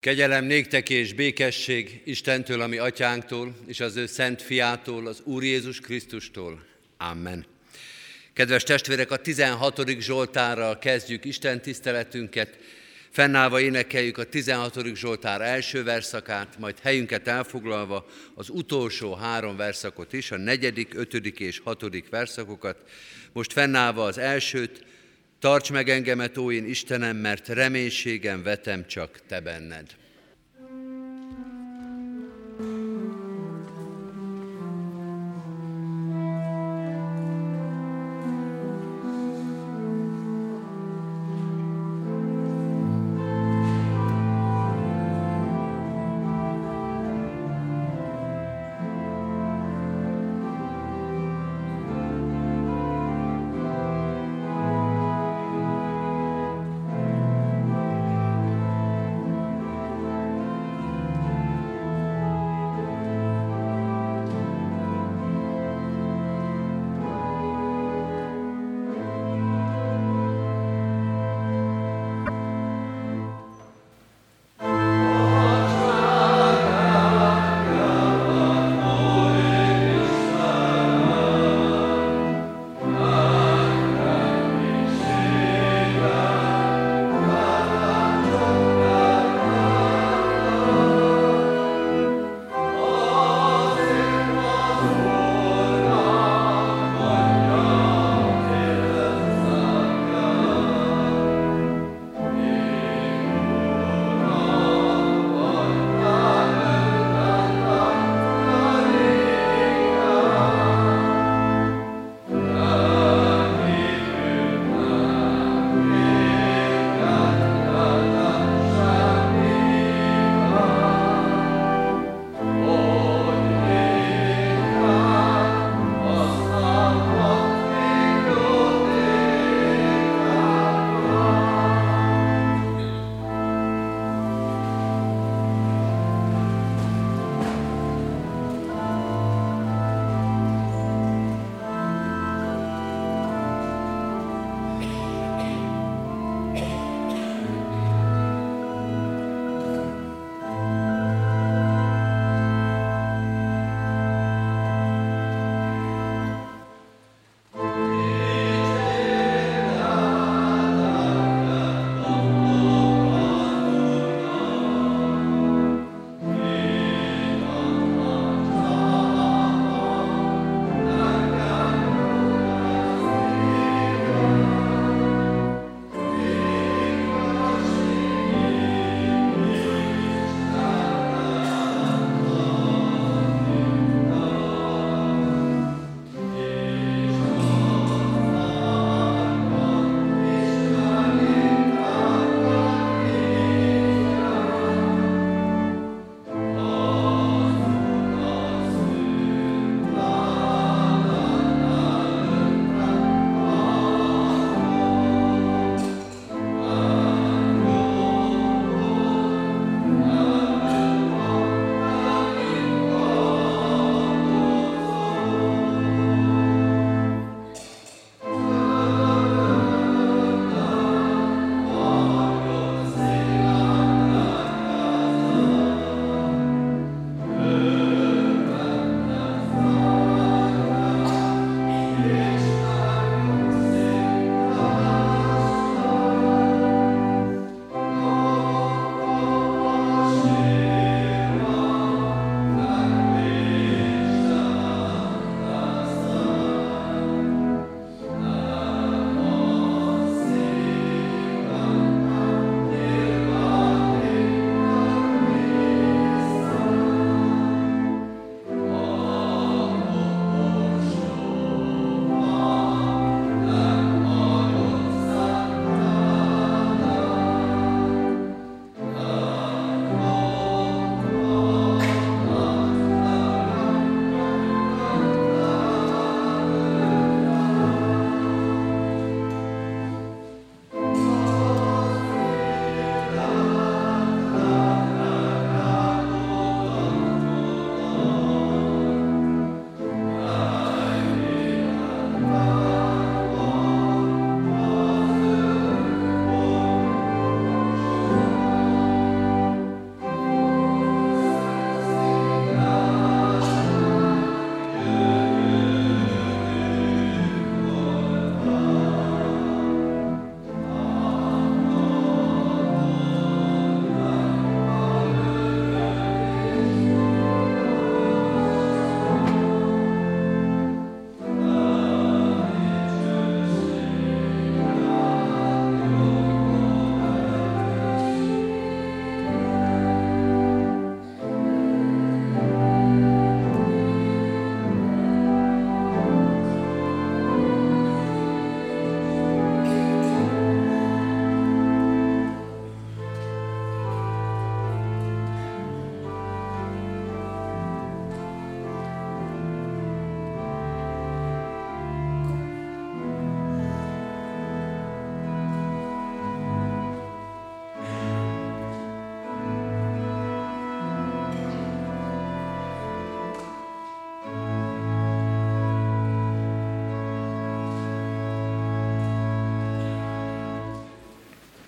Kegyelem néktek és békesség Istentől, ami atyánktól, és az ő szent fiától, az Úr Jézus Krisztustól. Amen. Kedves testvérek, a 16. Zsoltárral kezdjük Isten tiszteletünket. Fennállva énekeljük a 16. Zsoltár első verszakát, majd helyünket elfoglalva az utolsó három verszakot is, a negyedik, ötödik és hatodik verszakokat. Most fennállva az elsőt, Tarts meg engemet, ó én Istenem, mert reménységem vetem csak Te benned.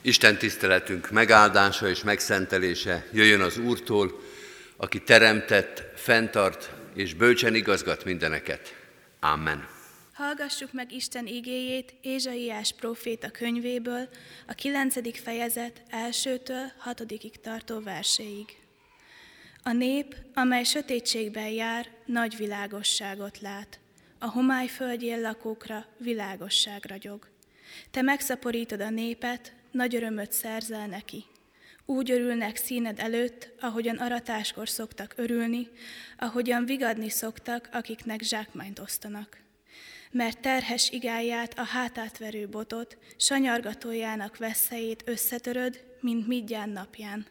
Isten tiszteletünk megáldása és megszentelése jöjjön az Úrtól, aki teremtett, fenntart és bölcsen igazgat mindeneket. Amen. Hallgassuk meg Isten igéjét Ézsaiás próféta könyvéből, a kilencedik fejezet elsőtől hatodikig tartó verséig. A nép, amely sötétségben jár, nagy világosságot lát. A homály földjén lakókra világosság ragyog. Te megszaporítod a népet, nagy örömöt szerzel neki. Úgy örülnek színed előtt, ahogyan aratáskor szoktak örülni, ahogyan vigadni szoktak, akiknek zsákmányt osztanak. Mert terhes igáját, a hátátverő botot, sanyargatójának veszélyét összetöröd, mint midján napján.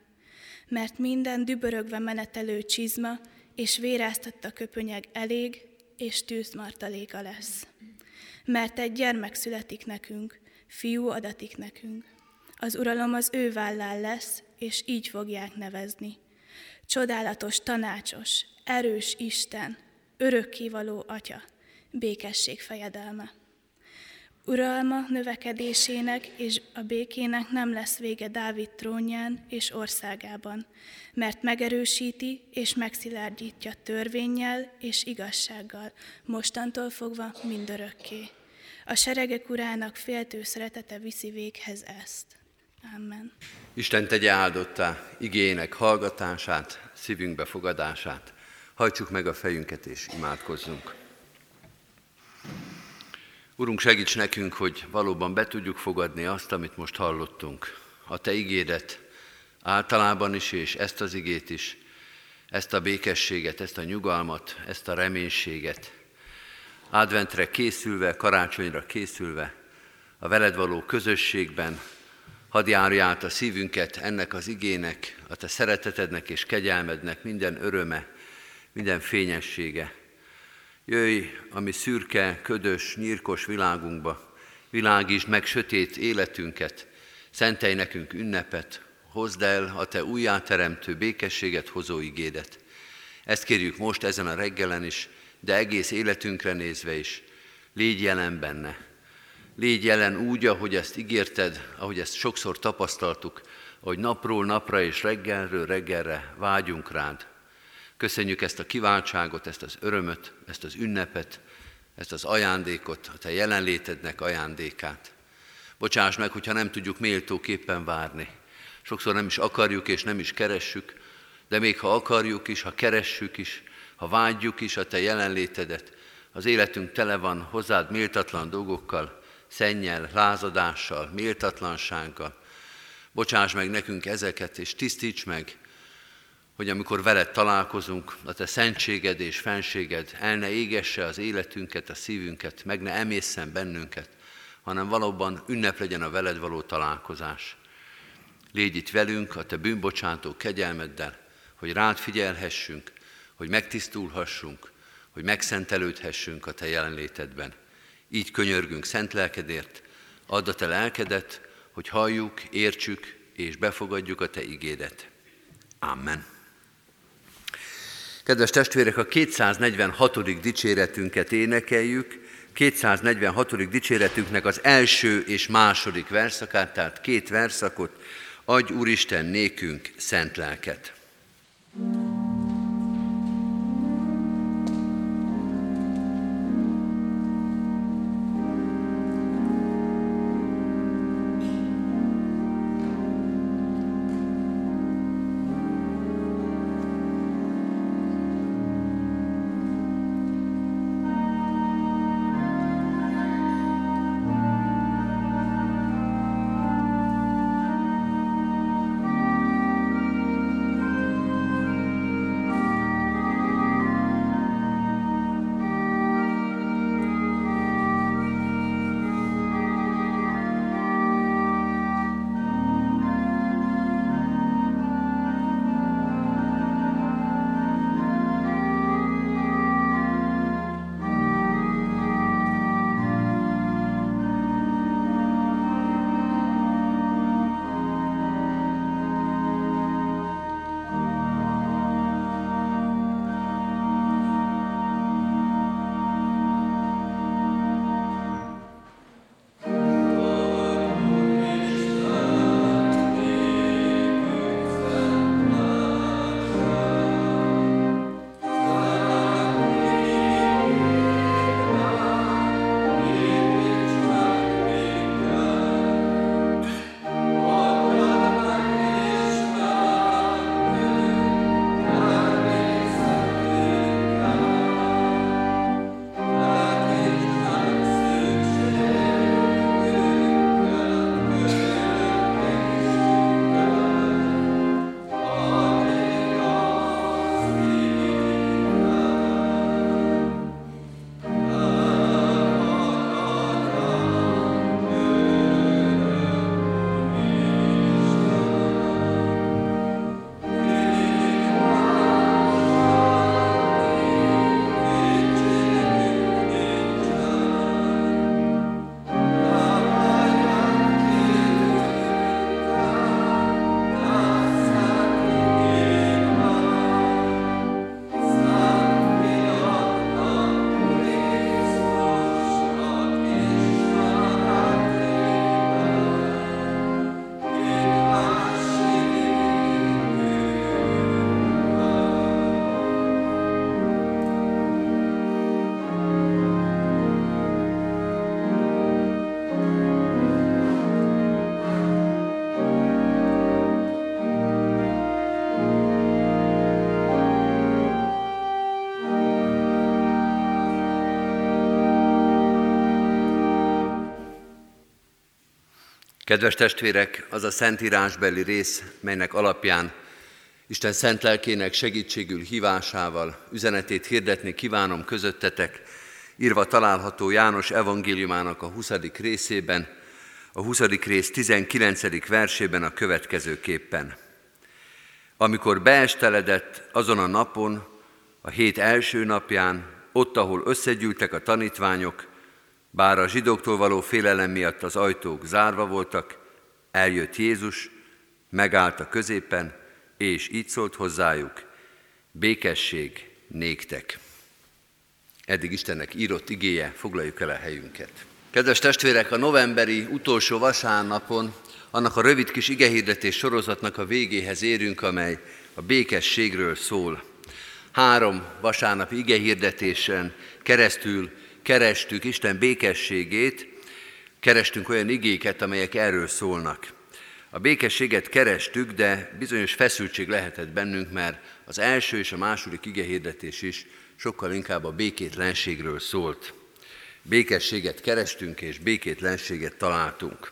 Mert minden dübörögve menetelő csizma és véráztatta köpönyeg elég, és tűzmartaléka lesz. Mert egy gyermek születik nekünk, fiú adatik nekünk az uralom az ő vállán lesz, és így fogják nevezni. Csodálatos, tanácsos, erős Isten, örökkévaló Atya, békesség fejedelme. Uralma növekedésének és a békének nem lesz vége Dávid trónján és országában, mert megerősíti és megszilárdítja törvényel és igazsággal, mostantól fogva mindörökké. A seregek urának féltő szeretete viszi véghez ezt. Amen. Isten tegye áldottá igének hallgatását, szívünkbe fogadását. Hajtsuk meg a fejünket és imádkozzunk. Urunk, segíts nekünk, hogy valóban be tudjuk fogadni azt, amit most hallottunk. A Te igédet általában is, és ezt az igét is, ezt a békességet, ezt a nyugalmat, ezt a reménységet. Adventre készülve, karácsonyra készülve, a veled való közösségben, Hadd járja át a szívünket ennek az igének, a te szeretetednek és kegyelmednek minden öröme, minden fényessége. Jöjj, ami szürke, ködös, nyírkos világunkba, világítsd meg sötét életünket, szentelj nekünk ünnepet, hozd el a te újjáteremtő békességet hozó igédet. Ezt kérjük most ezen a reggelen is, de egész életünkre nézve is. Légy jelen benne, Légy jelen úgy, ahogy ezt ígérted, ahogy ezt sokszor tapasztaltuk, hogy napról napra és reggelről reggelre vágyunk rád. Köszönjük ezt a kiváltságot, ezt az örömöt, ezt az ünnepet, ezt az ajándékot, a te jelenlétednek ajándékát. Bocsáss meg, hogyha nem tudjuk méltóképpen várni. Sokszor nem is akarjuk és nem is keressük, de még ha akarjuk is, ha keressük is, ha vágyjuk is a te jelenlétedet, az életünk tele van hozzád méltatlan dolgokkal, szennyel, lázadással, méltatlansággal. Bocsáss meg nekünk ezeket, és tisztíts meg, hogy amikor veled találkozunk, a te szentséged és fenséged el ne égesse az életünket, a szívünket, meg ne emészen bennünket, hanem valóban ünnep legyen a veled való találkozás. Légy itt velünk a te bűnbocsátó kegyelmeddel, hogy rád figyelhessünk, hogy megtisztulhassunk, hogy megszentelődhessünk a te jelenlétedben. Így könyörgünk szent lelkedért, add a te lelkedet, hogy halljuk, értsük és befogadjuk a te igédet. Amen. Kedves testvérek, a 246. dicséretünket énekeljük, 246. dicséretünknek az első és második verszakát, tehát két verszakot, adj Úristen nékünk szent lelket. thank you Kedves testvérek, az a szentírásbeli rész, melynek alapján Isten szent lelkének segítségül hívásával üzenetét hirdetni kívánom közöttetek, írva található János evangéliumának a 20. részében, a 20. rész 19. versében a következőképpen. Amikor beesteledett azon a napon, a hét első napján, ott, ahol összegyűltek a tanítványok, bár a zsidóktól való félelem miatt az ajtók zárva voltak, eljött Jézus, megállt a középen, és így szólt hozzájuk, békesség néktek. Eddig Istennek írott igéje, foglaljuk el a helyünket. Kedves testvérek, a novemberi utolsó vasárnapon annak a rövid kis igehirdetés sorozatnak a végéhez érünk, amely a békességről szól. Három vasárnapi igehirdetésen keresztül kerestük Isten békességét, kerestünk olyan igéket, amelyek erről szólnak. A békességet kerestük, de bizonyos feszültség lehetett bennünk, mert az első és a második igehirdetés is sokkal inkább a békétlenségről szólt. Békességet kerestünk és békétlenséget találtunk.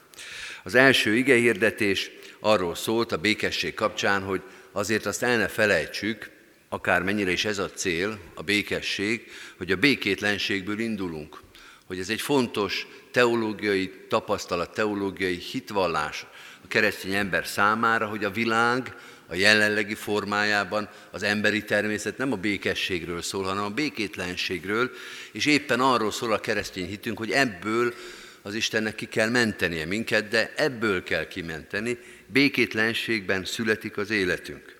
Az első igehirdetés arról szólt a békesség kapcsán, hogy azért azt el ne felejtsük, akármennyire is ez a cél, a békesség, hogy a békétlenségből indulunk, hogy ez egy fontos teológiai tapasztalat, teológiai hitvallás a keresztény ember számára, hogy a világ a jelenlegi formájában az emberi természet nem a békességről szól, hanem a békétlenségről, és éppen arról szól a keresztény hitünk, hogy ebből az Istennek ki kell mentenie minket, de ebből kell kimenteni, békétlenségben születik az életünk.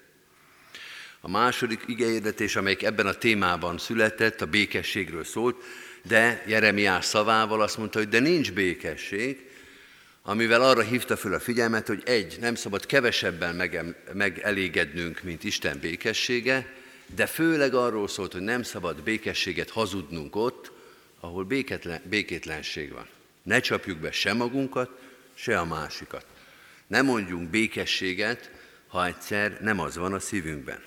A második igeérdetés, amelyik ebben a témában született, a békességről szólt, de Jeremiás szavával azt mondta, hogy de nincs békesség, amivel arra hívta föl a figyelmet, hogy egy, nem szabad kevesebben megelégednünk, mint Isten békessége, de főleg arról szólt, hogy nem szabad békességet hazudnunk ott, ahol béketlen, békétlenség van. Ne csapjuk be se magunkat, se a másikat. Ne mondjunk békességet, ha egyszer nem az van a szívünkben.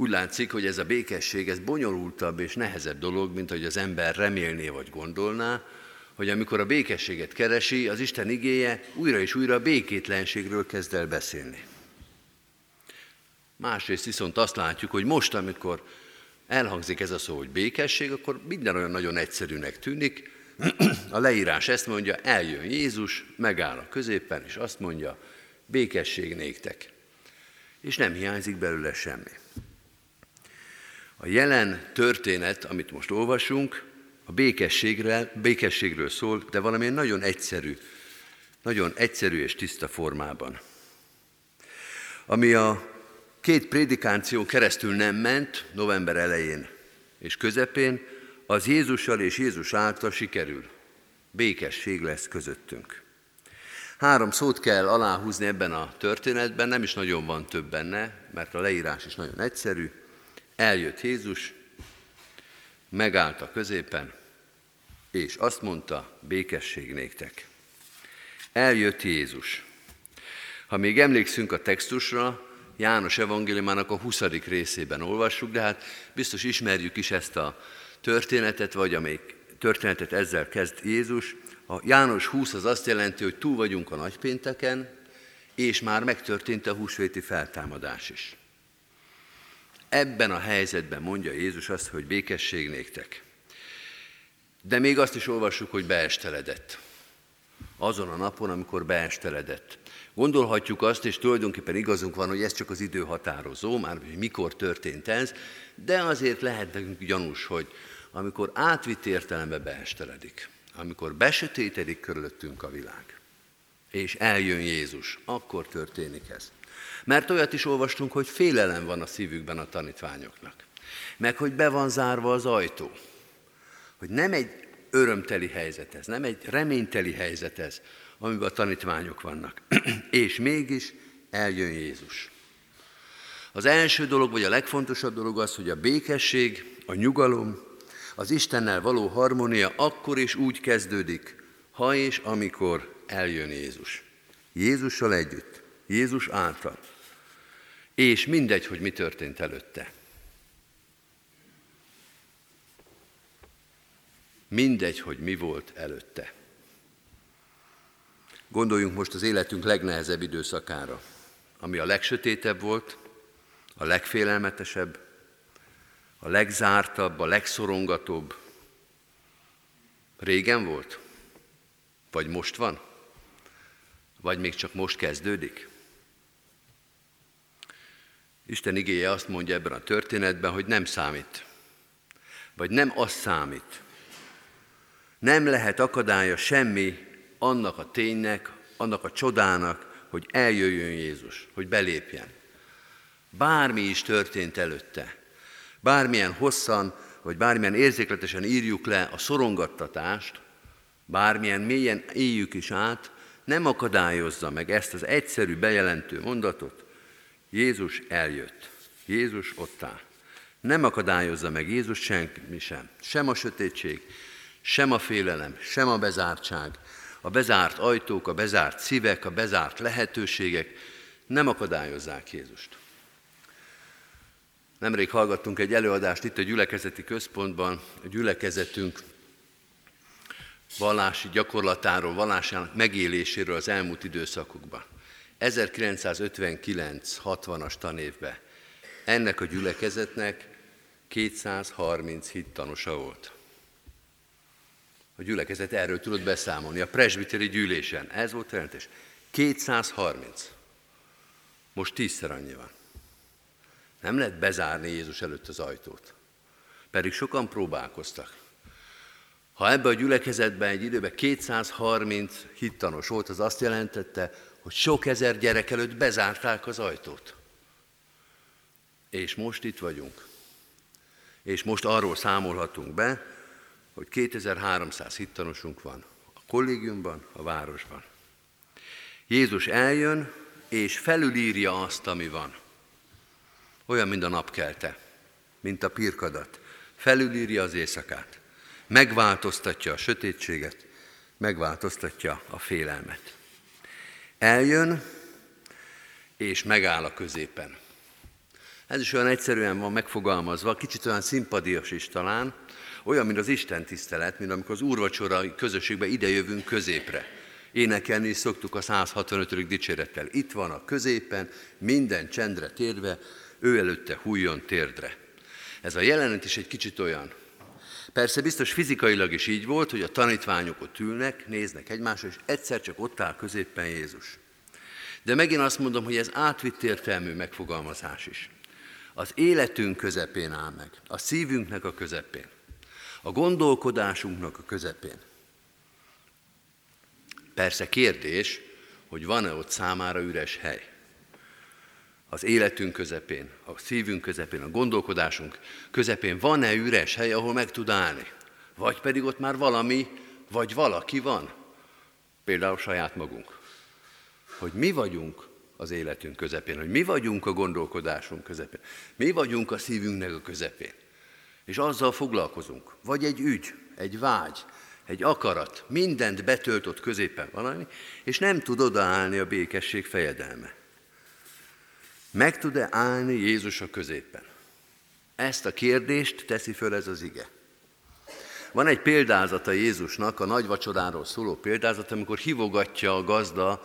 Úgy látszik, hogy ez a békesség, ez bonyolultabb és nehezebb dolog, mint hogy az ember remélné vagy gondolná, hogy amikor a békességet keresi, az Isten igéje újra és újra a békétlenségről kezd el beszélni. Másrészt viszont azt látjuk, hogy most, amikor elhangzik ez a szó, hogy békesség, akkor minden olyan nagyon egyszerűnek tűnik. A leírás ezt mondja, eljön Jézus, megáll a középen, és azt mondja, békesség néktek. És nem hiányzik belőle semmi. A jelen történet, amit most olvasunk, a békességről, békességről szól, de valamilyen nagyon egyszerű, nagyon egyszerű és tiszta formában. Ami a két prédikáció keresztül nem ment, november elején és közepén, az Jézussal és Jézus által sikerül. Békesség lesz közöttünk. Három szót kell aláhúzni ebben a történetben, nem is nagyon van több benne, mert a leírás is nagyon egyszerű. Eljött Jézus, megállt a középen, és azt mondta, békesség néktek. Eljött Jézus. Ha még emlékszünk a textusra, János evangéliumának a 20. részében olvassuk, de hát biztos ismerjük is ezt a történetet, vagy amelyik történetet ezzel kezd Jézus. A János 20 az azt jelenti, hogy túl vagyunk a nagypénteken, és már megtörtént a húsvéti feltámadás is. Ebben a helyzetben mondja Jézus azt, hogy békesség néktek. De még azt is olvassuk, hogy beesteledett. Azon a napon, amikor beesteledett. Gondolhatjuk azt, és tulajdonképpen igazunk van, hogy ez csak az idő határozó, már hogy mikor történt ez, de azért lehet nekünk gyanús, hogy amikor átvitt értelembe beesteledik, amikor besötétedik körülöttünk a világ, és eljön Jézus, akkor történik ez. Mert olyat is olvastunk, hogy félelem van a szívükben a tanítványoknak. Meg hogy be van zárva az ajtó. Hogy nem egy örömteli helyzet ez, nem egy reményteli helyzet ez, amiben a tanítványok vannak. És mégis eljön Jézus. Az első dolog, vagy a legfontosabb dolog az, hogy a békesség, a nyugalom, az Istennel való harmónia akkor és úgy kezdődik, ha és amikor eljön Jézus. Jézussal együtt, Jézus által. És mindegy, hogy mi történt előtte. Mindegy, hogy mi volt előtte. Gondoljunk most az életünk legnehezebb időszakára, ami a legsötétebb volt, a legfélelmetesebb, a legzártabb, a legszorongatóbb. Régen volt? Vagy most van? Vagy még csak most kezdődik? Isten igéje azt mondja ebben a történetben, hogy nem számít. Vagy nem az számít. Nem lehet akadálya semmi annak a ténynek, annak a csodának, hogy eljöjjön Jézus, hogy belépjen. Bármi is történt előtte, bármilyen hosszan, vagy bármilyen érzékletesen írjuk le a szorongattatást, bármilyen mélyen éljük is át, nem akadályozza meg ezt az egyszerű bejelentő mondatot, Jézus eljött, Jézus ott áll. Nem akadályozza meg Jézus senki sem, sem a sötétség, sem a félelem, sem a bezártság, a bezárt ajtók, a bezárt szívek, a bezárt lehetőségek nem akadályozzák Jézust. Nemrég hallgattunk egy előadást itt a gyülekezeti központban, a gyülekezetünk vallási gyakorlatáról, vallásának megéléséről az elmúlt időszakokban. 1959-60-as tanévben ennek a gyülekezetnek 230 hittanosa volt. A gyülekezet erről tudott beszámolni, a presbiteri gyűlésen. Ez volt jelentés. 230. Most tízszer annyi van. Nem lehet bezárni Jézus előtt az ajtót. Pedig sokan próbálkoztak. Ha ebbe a gyülekezetben egy időben 230 hittanos volt, az azt jelentette, hogy sok ezer gyerek előtt bezárták az ajtót. És most itt vagyunk. És most arról számolhatunk be, hogy 2300 hittanosunk van a kollégiumban, a városban. Jézus eljön, és felülírja azt, ami van. Olyan, mint a napkelte, mint a pirkadat. Felülírja az éjszakát. Megváltoztatja a sötétséget, megváltoztatja a félelmet. Eljön, és megáll a középen. Ez is olyan egyszerűen van megfogalmazva, kicsit olyan szimpadias is talán, olyan, mint az Isten tisztelet, mint amikor az úrvacsora közösségbe idejövünk középre. Énekelni is szoktuk a 165. dicsérettel. Itt van a középen, minden csendre térve, ő előtte hújjon térdre. Ez a jelenet is egy kicsit olyan. Persze biztos fizikailag is így volt, hogy a tanítványok ott ülnek, néznek egymásra, és egyszer csak ott áll középen Jézus. De megint azt mondom, hogy ez átvitt értelmű megfogalmazás is. Az életünk közepén áll meg, a szívünknek a közepén a gondolkodásunknak a közepén. Persze kérdés, hogy van-e ott számára üres hely. Az életünk közepén, a szívünk közepén, a gondolkodásunk közepén van-e üres hely, ahol meg tud állni? Vagy pedig ott már valami, vagy valaki van. Például saját magunk. Hogy mi vagyunk az életünk közepén, hogy mi vagyunk a gondolkodásunk közepén, mi vagyunk a szívünknek a közepén és azzal foglalkozunk. Vagy egy ügy, egy vágy, egy akarat, mindent betölt ott középen valami, és nem tud odaállni a békesség fejedelme. Meg tud-e állni Jézus a középen? Ezt a kérdést teszi föl ez az ige. Van egy példázata Jézusnak, a nagy vacsoráról szóló példázat, amikor hívogatja a gazda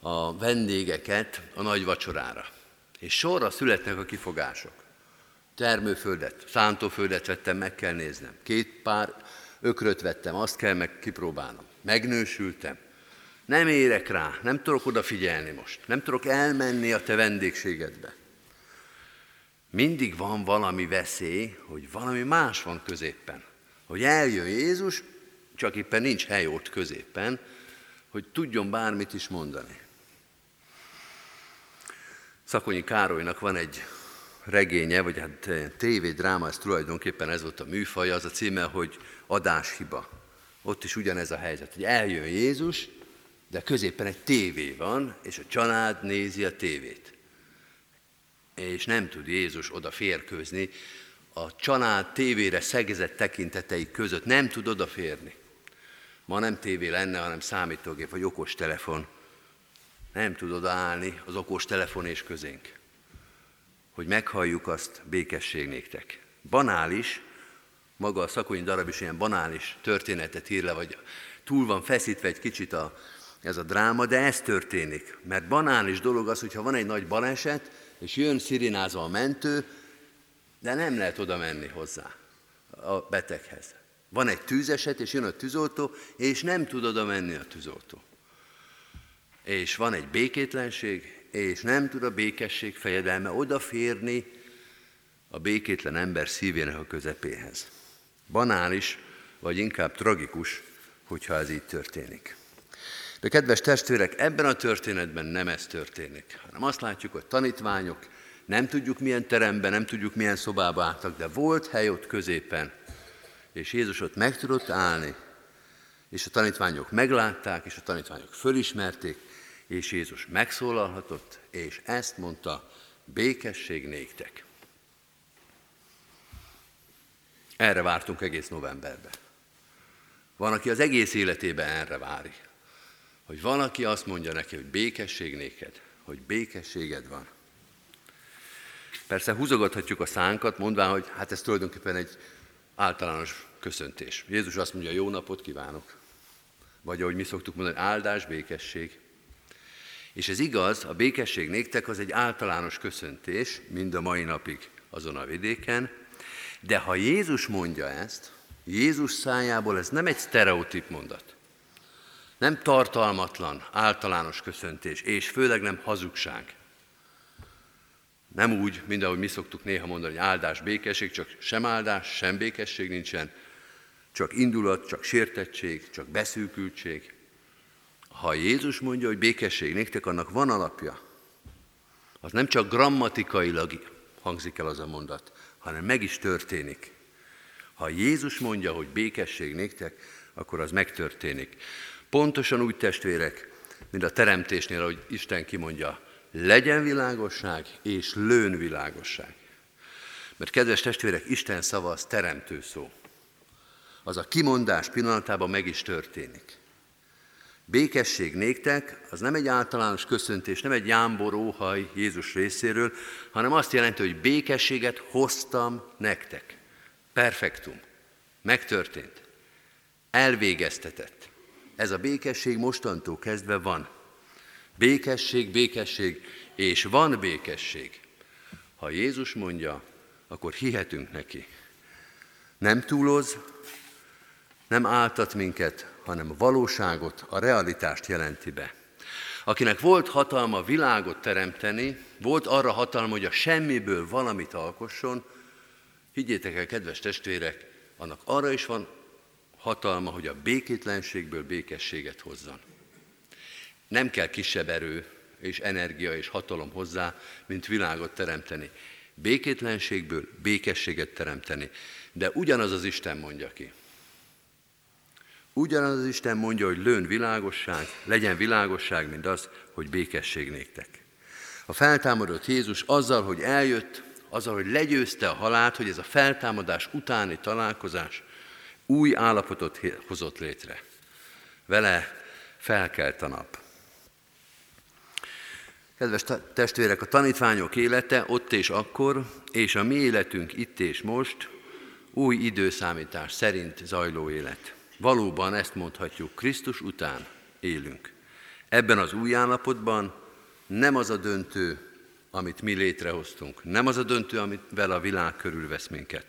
a vendégeket a nagy vacsorára. És sorra születnek a kifogások termőföldet, szántóföldet vettem, meg kell néznem. Két pár ökröt vettem, azt kell meg kipróbálnom. Megnősültem. Nem érek rá, nem tudok odafigyelni most. Nem tudok elmenni a te vendégségedbe. Mindig van valami veszély, hogy valami más van középpen. Hogy eljön Jézus, csak éppen nincs hely ott középen, hogy tudjon bármit is mondani. Szakonyi Károlynak van egy regénye, vagy hát tévédráma, ez tulajdonképpen ez volt a műfaj, az a címe, hogy adáshiba. Ott is ugyanez a helyzet, hogy eljön Jézus, de középen egy tévé van, és a család nézi a tévét. És nem tud Jézus oda férkőzni, a család tévére szegezett tekintetei között nem tud odaférni. Ma nem tévé lenne, hanem számítógép vagy okostelefon. Nem tud odaállni az okostelefon és közénk hogy meghalljuk azt, békesség néktek. Banális, maga a szakony darab is ilyen banális történetet ír le, vagy túl van feszítve egy kicsit a, ez a dráma, de ez történik. Mert banális dolog az, hogyha van egy nagy baleset, és jön szirinázva a mentő, de nem lehet oda menni hozzá a beteghez. Van egy tűzeset, és jön a tűzoltó, és nem tud oda menni a tűzoltó. És van egy békétlenség, és nem tud a békesség fejedelme odaférni a békétlen ember szívének a közepéhez. Banális, vagy inkább tragikus, hogyha ez így történik. De kedves testvérek, ebben a történetben nem ez történik, hanem azt látjuk, hogy tanítványok, nem tudjuk milyen teremben, nem tudjuk milyen szobába álltak, de volt hely ott középen, és Jézus ott meg tudott állni, és a tanítványok meglátták, és a tanítványok fölismerték, és Jézus megszólalhatott, és ezt mondta, békesség néktek. Erre vártunk egész novemberben. Van, aki az egész életében erre várik. Hogy van, aki azt mondja neki, hogy békesség néked, hogy békességed van. Persze húzogathatjuk a szánkat, mondván, hogy hát ez tulajdonképpen egy általános köszöntés. Jézus azt mondja, jó napot kívánok. Vagy ahogy mi szoktuk mondani, áldás, békesség. És ez igaz, a békesség néktek az egy általános köszöntés, mind a mai napig azon a vidéken, de ha Jézus mondja ezt, Jézus szájából ez nem egy sztereotíp mondat. Nem tartalmatlan, általános köszöntés, és főleg nem hazugság. Nem úgy, mint ahogy mi szoktuk néha mondani, hogy áldás, békesség, csak sem áldás, sem békesség nincsen, csak indulat, csak sértettség, csak beszűkültség. Ha Jézus mondja, hogy békesség néktek, annak van alapja. Az nem csak grammatikailag hangzik el az a mondat, hanem meg is történik. Ha Jézus mondja, hogy békesség néktek, akkor az megtörténik. Pontosan úgy testvérek, mint a teremtésnél, ahogy Isten kimondja, legyen világosság és lőn világosság. Mert kedves testvérek, Isten szava az teremtő szó. Az a kimondás pillanatában meg is történik. Békesség néktek, az nem egy általános köszöntés, nem egy jámbor óhaj Jézus részéről, hanem azt jelenti, hogy békességet hoztam nektek. Perfektum. Megtörtént. Elvégeztetett. Ez a békesség mostantól kezdve van. Békesség, békesség, és van békesség. Ha Jézus mondja, akkor hihetünk neki. Nem túloz, nem áltat minket, hanem valóságot, a realitást jelenti be. Akinek volt hatalma világot teremteni, volt arra hatalma, hogy a semmiből valamit alkosson, higgyétek el, kedves testvérek, annak arra is van hatalma, hogy a békétlenségből békességet hozzon. Nem kell kisebb erő és energia és hatalom hozzá, mint világot teremteni. Békétlenségből békességet teremteni. De ugyanaz az Isten mondja ki. Ugyanaz az Isten mondja, hogy lőn világosság, legyen világosság, mint az, hogy békesség néktek. A feltámadott Jézus azzal, hogy eljött, azzal, hogy legyőzte a halált, hogy ez a feltámadás utáni találkozás új állapotot hozott létre. Vele felkelt a nap. Kedves testvérek, a tanítványok élete ott és akkor, és a mi életünk itt és most új időszámítás szerint zajló élet. Valóban ezt mondhatjuk, Krisztus után élünk. Ebben az új állapotban nem az a döntő, amit mi létrehoztunk, nem az a döntő, amivel a világ körülvesz minket.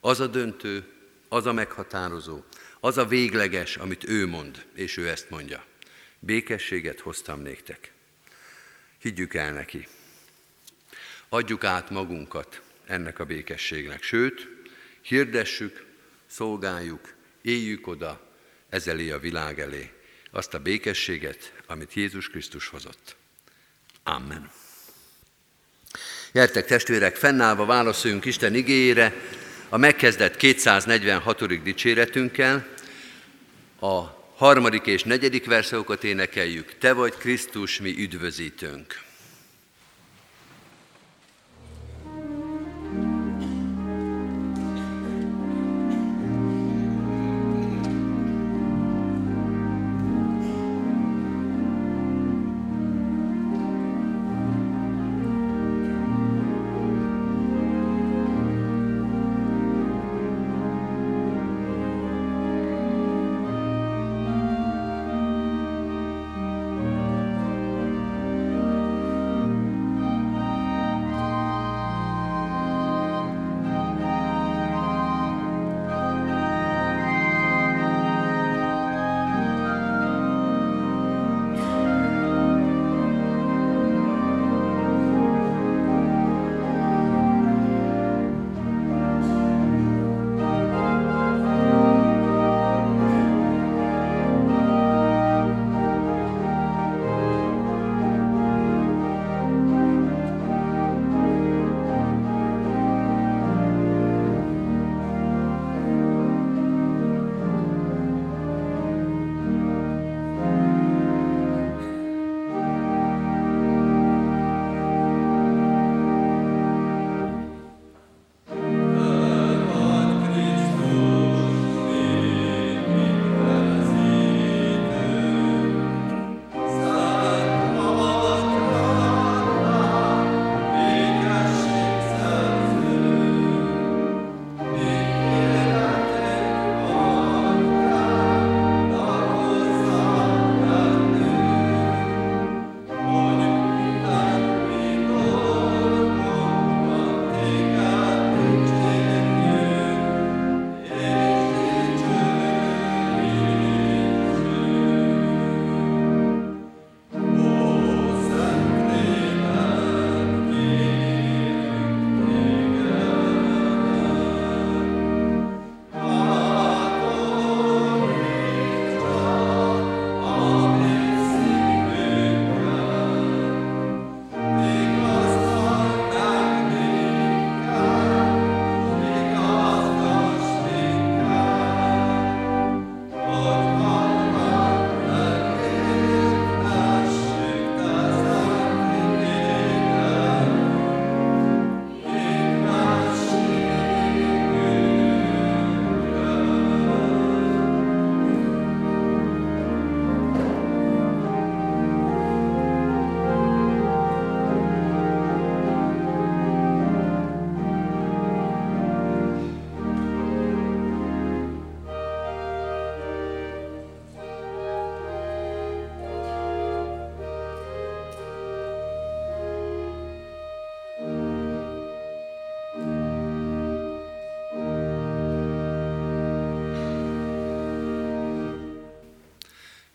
Az a döntő, az a meghatározó, az a végleges, amit ő mond, és ő ezt mondja. Békességet hoztam néktek. Higgyük el neki. Adjuk át magunkat ennek a békességnek. Sőt, hirdessük, szolgáljuk, éljük oda ezelé a világ elé azt a békességet, amit Jézus Krisztus hozott. Amen. Gyertek testvérek, fennállva válaszoljunk Isten igényére, a megkezdett 246. dicséretünkkel, a harmadik és negyedik verseokat énekeljük, Te vagy Krisztus, mi üdvözítőnk.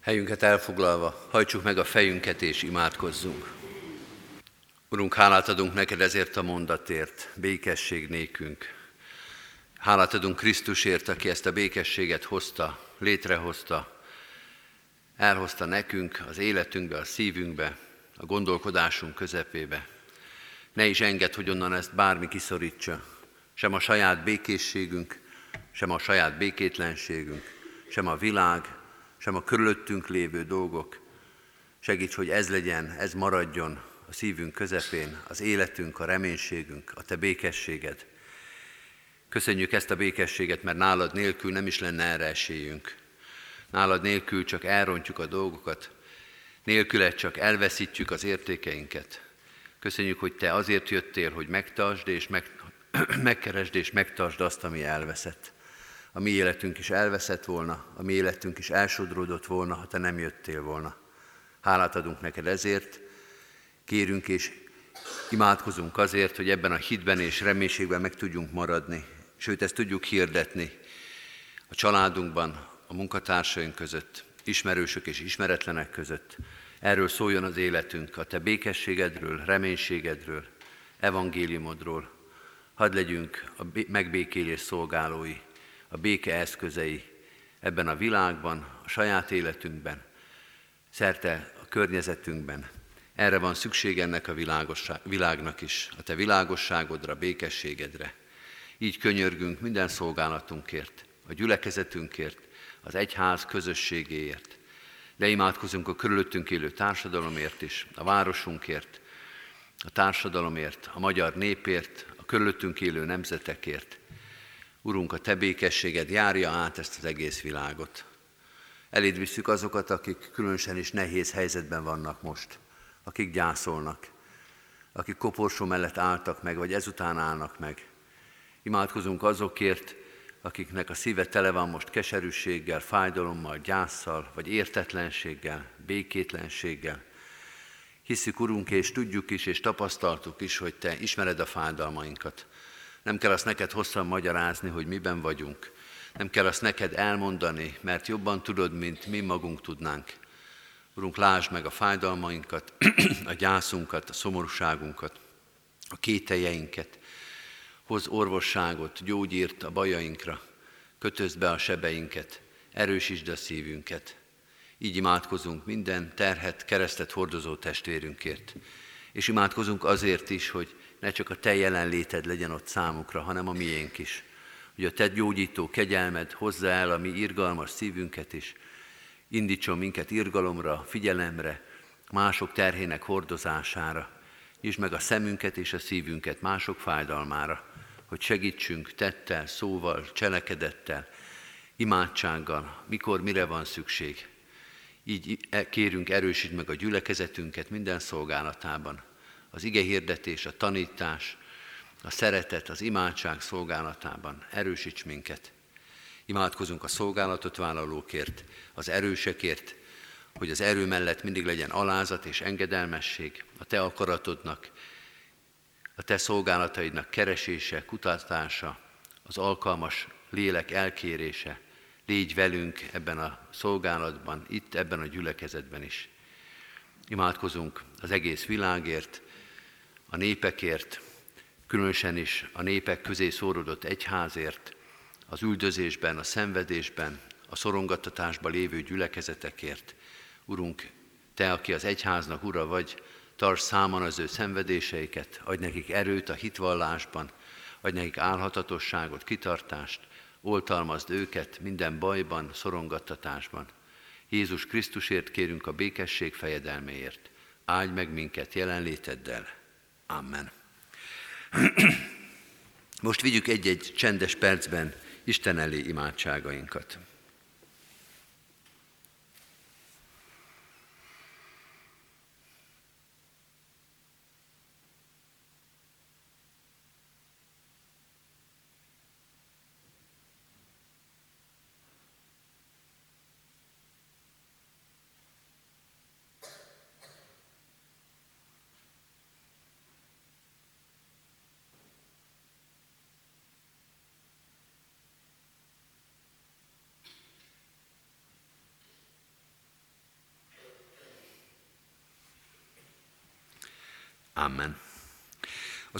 Helyünket elfoglalva, hajtsuk meg a fejünket és imádkozzunk. Urunk, hálát adunk neked ezért a mondatért, békesség nékünk. Hálát adunk Krisztusért, aki ezt a békességet hozta, létrehozta, elhozta nekünk az életünkbe, a szívünkbe, a gondolkodásunk közepébe. Ne is enged, hogy onnan ezt bármi kiszorítsa, sem a saját békészségünk, sem a saját békétlenségünk, sem a világ, sem a körülöttünk lévő dolgok. Segíts, hogy ez legyen, ez maradjon a szívünk közepén, az életünk, a reménységünk, a Te békességed. Köszönjük ezt a békességet, mert nálad nélkül nem is lenne erre esélyünk. Nálad nélkül csak elrontjuk a dolgokat, nélküle csak elveszítjük az értékeinket. Köszönjük, hogy Te azért jöttél, hogy megtartsd és meg, megkeresd és megtartsd azt, ami elveszett. A mi életünk is elveszett volna, a mi életünk is elsodródott volna, ha Te nem jöttél volna. Hálát adunk neked ezért, kérünk és imádkozunk azért, hogy ebben a hitben és reménységben meg tudjunk maradni, sőt ezt tudjuk hirdetni a családunkban, a munkatársaink között, ismerősök és ismeretlenek között. Erről szóljon az életünk, a Te békességedről, reménységedről, evangéliumodról. Hadd legyünk a megbékélés szolgálói, a béke eszközei ebben a világban, a saját életünkben, szerte a környezetünkben. Erre van szükség ennek a világnak is, a Te világosságodra, békességedre. Így könyörgünk minden szolgálatunkért, a gyülekezetünkért, az egyház közösségéért. De imádkozunk a körülöttünk élő társadalomért is, a városunkért, a társadalomért, a magyar népért, a körülöttünk élő nemzetekért. Urunk, a Te békességed járja át ezt az egész világot. Eléd visszük azokat, akik különösen is nehéz helyzetben vannak most, akik gyászolnak, akik koporsó mellett álltak meg, vagy ezután állnak meg. Imádkozunk azokért, akiknek a szíve tele van most keserűséggel, fájdalommal, gyászsal, vagy értetlenséggel, békétlenséggel. Hiszük, Urunk, és tudjuk is, és tapasztaltuk is, hogy Te ismered a fájdalmainkat. Nem kell azt neked hosszan magyarázni, hogy miben vagyunk. Nem kell azt neked elmondani, mert jobban tudod, mint mi magunk tudnánk. Urunk, lásd meg a fájdalmainkat, a gyászunkat, a szomorúságunkat, a kételjeinket, hoz orvosságot, gyógyírt a bajainkra, kötözd be a sebeinket, erősítsd a szívünket. Így imádkozunk minden terhet, keresztet hordozó testvérünkért. És imádkozunk azért is, hogy ne csak a Te jelenléted legyen ott számukra, hanem a miénk is. Hogy a Te gyógyító kegyelmed hozza el a mi irgalmas szívünket is, indítson minket irgalomra, figyelemre, mások terhének hordozására, és meg a szemünket és a szívünket mások fájdalmára, hogy segítsünk tettel, szóval, cselekedettel, imádsággal, mikor mire van szükség. Így e, kérünk, erősítsd meg a gyülekezetünket minden szolgálatában. Az ige hirdetés, a tanítás, a szeretet, az imádság szolgálatában. Erősíts minket. Imádkozunk a szolgálatot vállalókért, az erősekért, hogy az erő mellett mindig legyen alázat és engedelmesség a Te akaratodnak, a Te szolgálataidnak keresése, kutatása, az alkalmas lélek elkérése, légy velünk ebben a szolgálatban, itt ebben a gyülekezetben is. Imádkozunk az egész világért, a népekért, különösen is a népek közé szórodott egyházért, az üldözésben, a szenvedésben, a szorongattatásban lévő gyülekezetekért. Urunk, Te, aki az egyháznak ura vagy, tarts számon az ő szenvedéseiket, adj nekik erőt a hitvallásban, adj nekik álhatatosságot, kitartást, oltalmazd őket minden bajban, szorongattatásban. Jézus Krisztusért kérünk a békesség fejedelméért. Áldj meg minket jelenléteddel. Amen. Most vigyük egy-egy csendes percben Isten elé imádságainkat.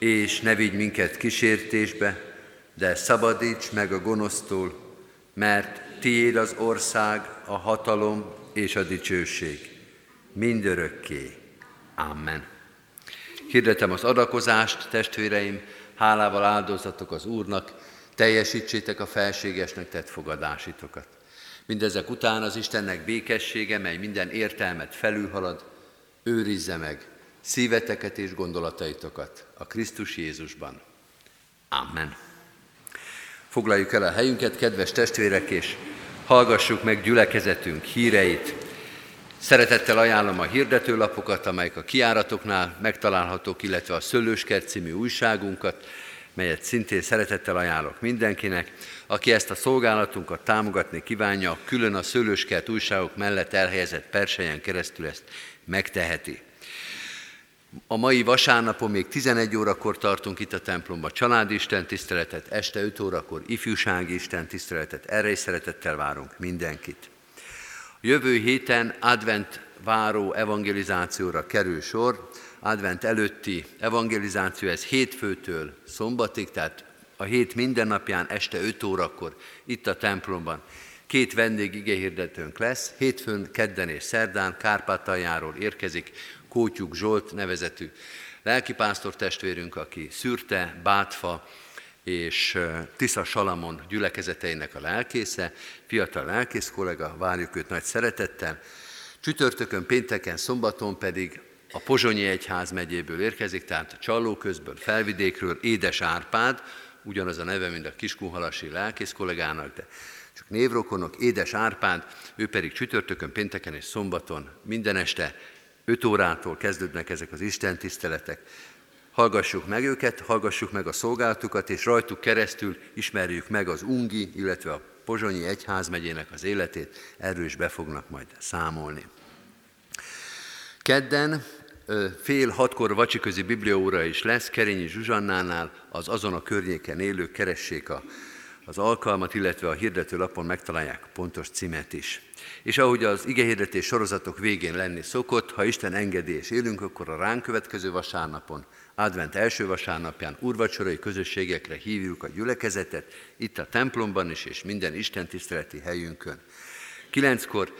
És ne vigy minket kísértésbe, de szabadíts meg a gonosztól, mert tiéd az ország, a hatalom és a dicsőség. Mindörökké. Amen. Hirdetem az adakozást, testvéreim, hálával áldozatok az Úrnak, teljesítsétek a felségesnek tett fogadásitokat. Mindezek után az Istennek békessége, mely minden értelmet felülhalad, őrizze meg szíveteket és gondolataitokat a Krisztus Jézusban. Amen. Foglaljuk el a helyünket, kedves testvérek, és hallgassuk meg gyülekezetünk híreit. Szeretettel ajánlom a hirdetőlapokat, amelyek a kiáratoknál megtalálhatók, illetve a Szőlőskert című újságunkat, melyet szintén szeretettel ajánlok mindenkinek. Aki ezt a szolgálatunkat támogatni kívánja, külön a Szőlőskert újságok mellett elhelyezett persejen keresztül ezt megteheti. A mai vasárnapon még 11 órakor tartunk itt a templomba családi Isten tiszteletet, este 5 órakor ifjúsági Isten tiszteletet. Erre is szeretettel várunk mindenkit. Jövő héten advent váró evangelizációra kerül sor. Advent előtti evangelizáció, ez hétfőtől szombatig, tehát a hét minden napján este 5 órakor itt a templomban. Két vendég igehirdetőnk lesz, hétfőn, kedden és szerdán Kárpátaljáról érkezik Kótyuk Zsolt nevezetű lelkipásztor testvérünk, aki Szürte, Bátfa és Tisza Salamon gyülekezeteinek a lelkésze, fiatal lelkész kollega, várjuk őt nagy szeretettel. Csütörtökön, pénteken, szombaton pedig a Pozsonyi Egyház megyéből érkezik, tehát Csalló közből, Felvidékről, Édes Árpád, ugyanaz a neve, mint a Kiskunhalasi lelkész kollégának, de csak névrokonok, Édes Árpád, ő pedig csütörtökön, pénteken és szombaton minden este 5 órától kezdődnek ezek az Isten tiszteletek. Hallgassuk meg őket, hallgassuk meg a szolgálatukat, és rajtuk keresztül ismerjük meg az Ungi, illetve a Pozsonyi Egyházmegyének az életét, erről is be fognak majd számolni. Kedden fél hatkor vacsiközi biblióra is lesz, Kerényi Zsuzsannánál, az azon a környéken élők keressék a, az alkalmat, illetve a hirdető lapon megtalálják pontos címet is. És ahogy az igehirdetés sorozatok végén lenni szokott, ha Isten engedi és élünk, akkor a ránk következő vasárnapon, advent első vasárnapján urvacsorai közösségekre hívjuk a gyülekezetet, itt a templomban is, és minden Isten tiszteleti helyünkön. Kilenckor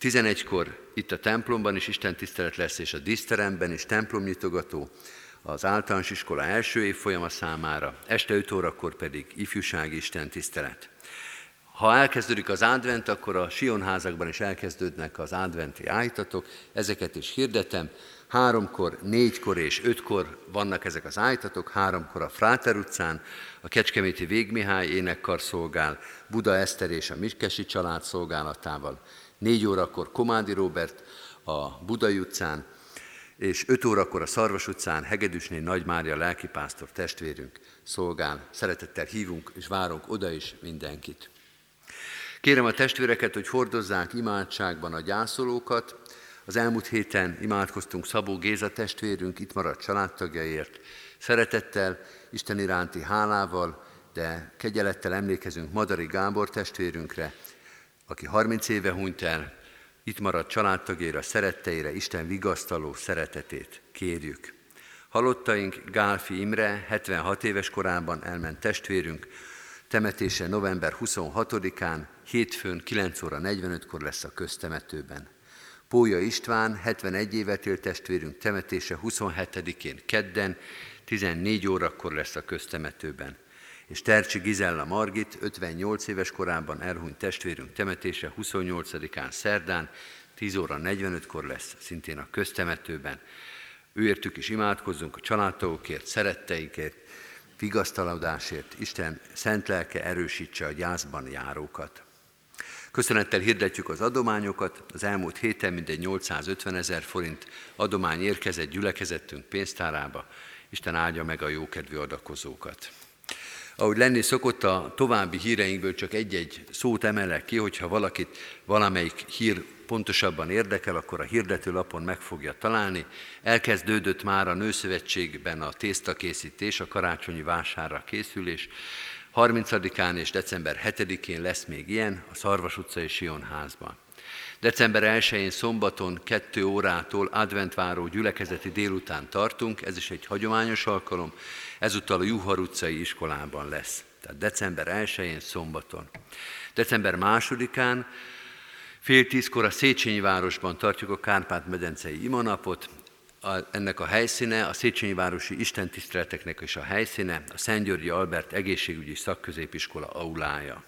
11-kor itt a templomban is Isten tisztelet lesz, és a díszteremben is templomnyitogató, az általános iskola első évfolyama számára, este 5 órakor pedig ifjúsági Isten tisztelet. Ha elkezdődik az advent, akkor a Sionházakban is elkezdődnek az adventi ájtatok, ezeket is hirdetem. Háromkor, négykor és ötkor vannak ezek az ájtatok, háromkor a Fráter utcán, a Kecskeméti Végmihály énekkar szolgál, Buda Eszter és a Miskesi család szolgálatával, négy órakor Komádi Robert a Budai utcán, és 5 órakor a Szarvas utcán Hegedűsné Nagy Mária lelkipásztor testvérünk szolgál. Szeretettel hívunk és várunk oda is mindenkit. Kérem a testvéreket, hogy hordozzák imádságban a gyászolókat. Az elmúlt héten imádkoztunk Szabó Géza testvérünk, itt maradt családtagjaiért. Szeretettel, Isten iránti hálával, de kegyelettel emlékezünk Madari Gábor testvérünkre, aki 30 éve hunyt el, itt maradt családtagjaira, szeretteire, Isten vigasztaló szeretetét kérjük. Halottaink Gálfi Imre 76 éves korában elment testvérünk, temetése november 26-án, hétfőn 9 óra 45-kor lesz a köztemetőben. Pója István, 71 évet élt testvérünk temetése 27-én kedden, 14 órakor lesz a köztemetőben és Tercsi Gizella Margit 58 éves korában elhunyt testvérünk temetése 28-án szerdán, 10 óra 45-kor lesz, szintén a köztemetőben. Őértük is imádkozzunk a családtagokért, szeretteikért, vigasztalodásért, Isten szent lelke erősítse a gyászban járókat. Köszönettel hirdetjük az adományokat. Az elmúlt héten mindegy 850 ezer forint adomány érkezett gyülekezettünk pénztárába. Isten áldja meg a jókedvű adakozókat. Ahogy lenni szokott, a további híreinkből csak egy-egy szót emelek ki, hogyha valakit valamelyik hír pontosabban érdekel, akkor a hirdetőlapon meg fogja találni. Elkezdődött már a Nőszövetségben a tésztakészítés, a karácsonyi vásárra készülés. 30-án és december 7-én lesz még ilyen a Szarvas utcai Sionházban. December 1-én szombaton 2 órától adventváró gyülekezeti délután tartunk, ez is egy hagyományos alkalom, ezúttal a Juhar utcai iskolában lesz. Tehát december 1-én szombaton. December 2-án fél tízkor a Széchenyi városban tartjuk a Kárpát-medencei imanapot, a, ennek a helyszíne, a Széchenyi Városi Istentiszteleteknek is a helyszíne, a Szent Györgyi Albert Egészségügyi Szakközépiskola aulája.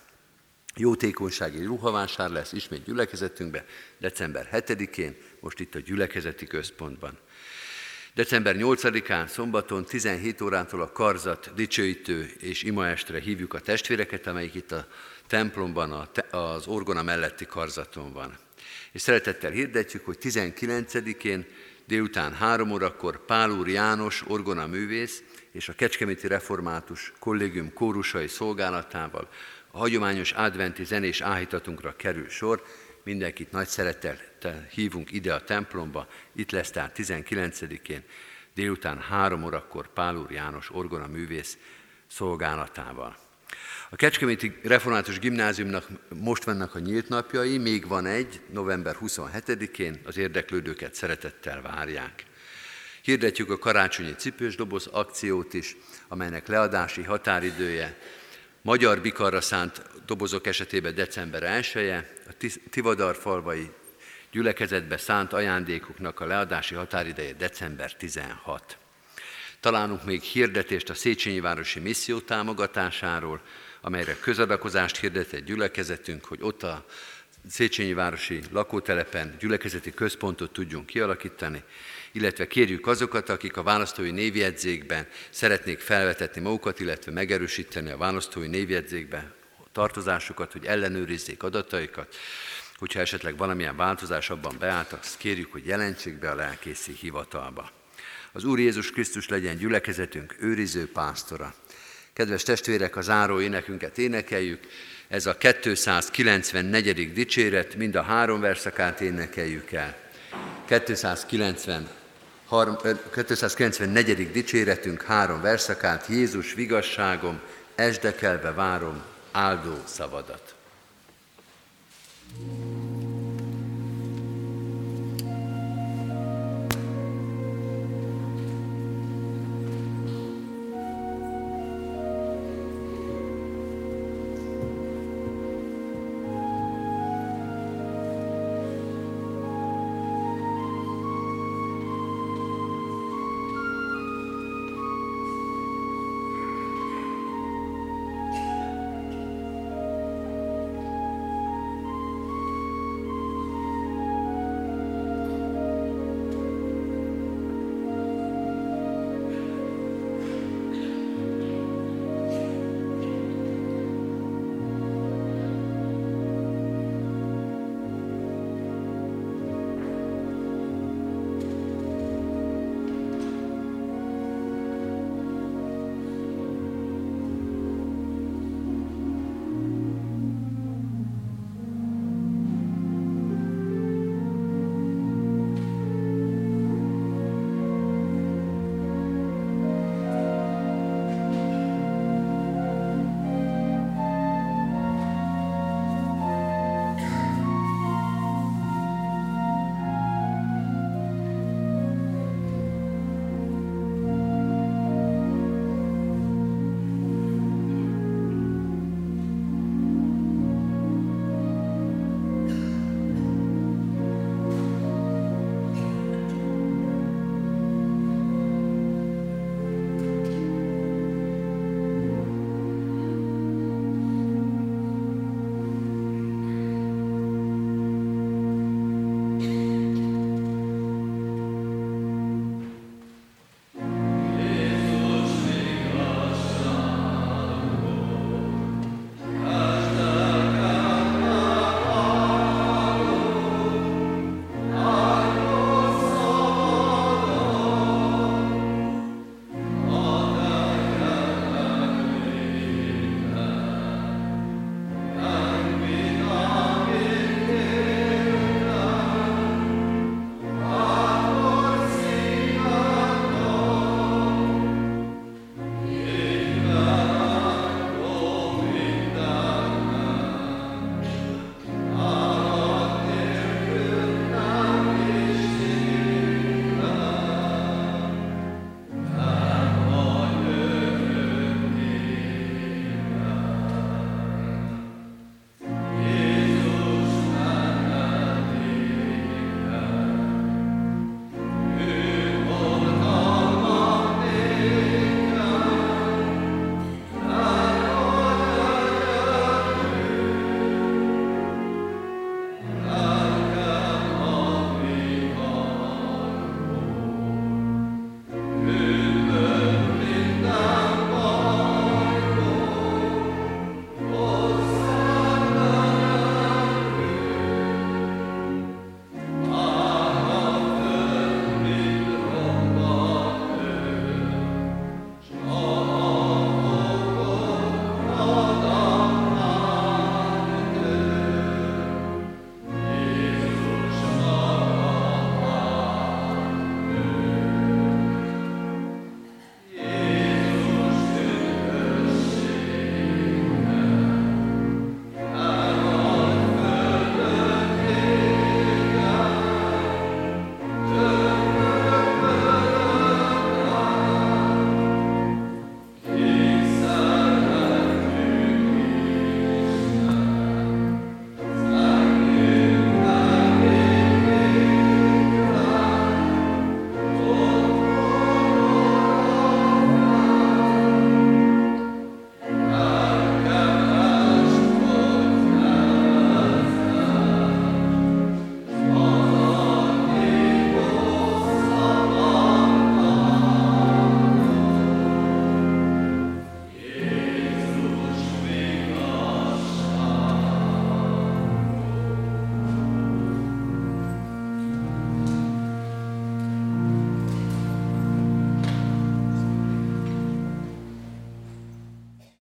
Jótékonysági ruhavásár lesz ismét gyülekezetünkbe, december 7-én, most itt a gyülekezeti központban. December 8-án, szombaton 17 órától a karzat dicsőítő és imaestre hívjuk a testvéreket, amelyik itt a templomban, az orgona melletti karzaton van. És szeretettel hirdetjük, hogy 19-én délután 3 órakor Pál úr János, orgona művész és a Kecskeméti Református Kollégium kórusai szolgálatával a hagyományos adventi zenés áhítatunkra kerül sor, mindenkit nagy szeretettel hívunk ide a templomba, itt lesz tehát 19-én, délután három órakor Pál úr János orgona művész szolgálatával. A Kecskeméti Református Gimnáziumnak most vannak a nyílt napjai, még van egy, november 27-én, az érdeklődőket szeretettel várják. Hirdetjük a karácsonyi cipős doboz akciót is, amelynek leadási határidője magyar bikarra szánt dobozok esetében december 1 -e, a Tivadar falvai gyülekezetbe szánt ajándékoknak a leadási határideje december 16. Találunk még hirdetést a Széchenyi Városi Misszió támogatásáról, amelyre közadakozást hirdetett gyülekezetünk, hogy ott a Széchenyi Városi lakótelepen gyülekezeti központot tudjunk kialakítani, illetve kérjük azokat, akik a választói névjegyzékben szeretnék felvetetni magukat, illetve megerősíteni a választói névjegyzékben tartozásukat, hogy ellenőrizzék adataikat, hogyha esetleg valamilyen változás abban beállt, kérjük, hogy jelentsék be a lelkészi hivatalba. Az Úr Jézus Krisztus legyen gyülekezetünk őriző pásztora. Kedves testvérek, a záró énekünket énekeljük. Ez a 294. dicséret, mind a három verszakát énekeljük el. 290 294. dicséretünk három verszakát, Jézus vigasságom, esdekelve várom áldó szavadat. thank you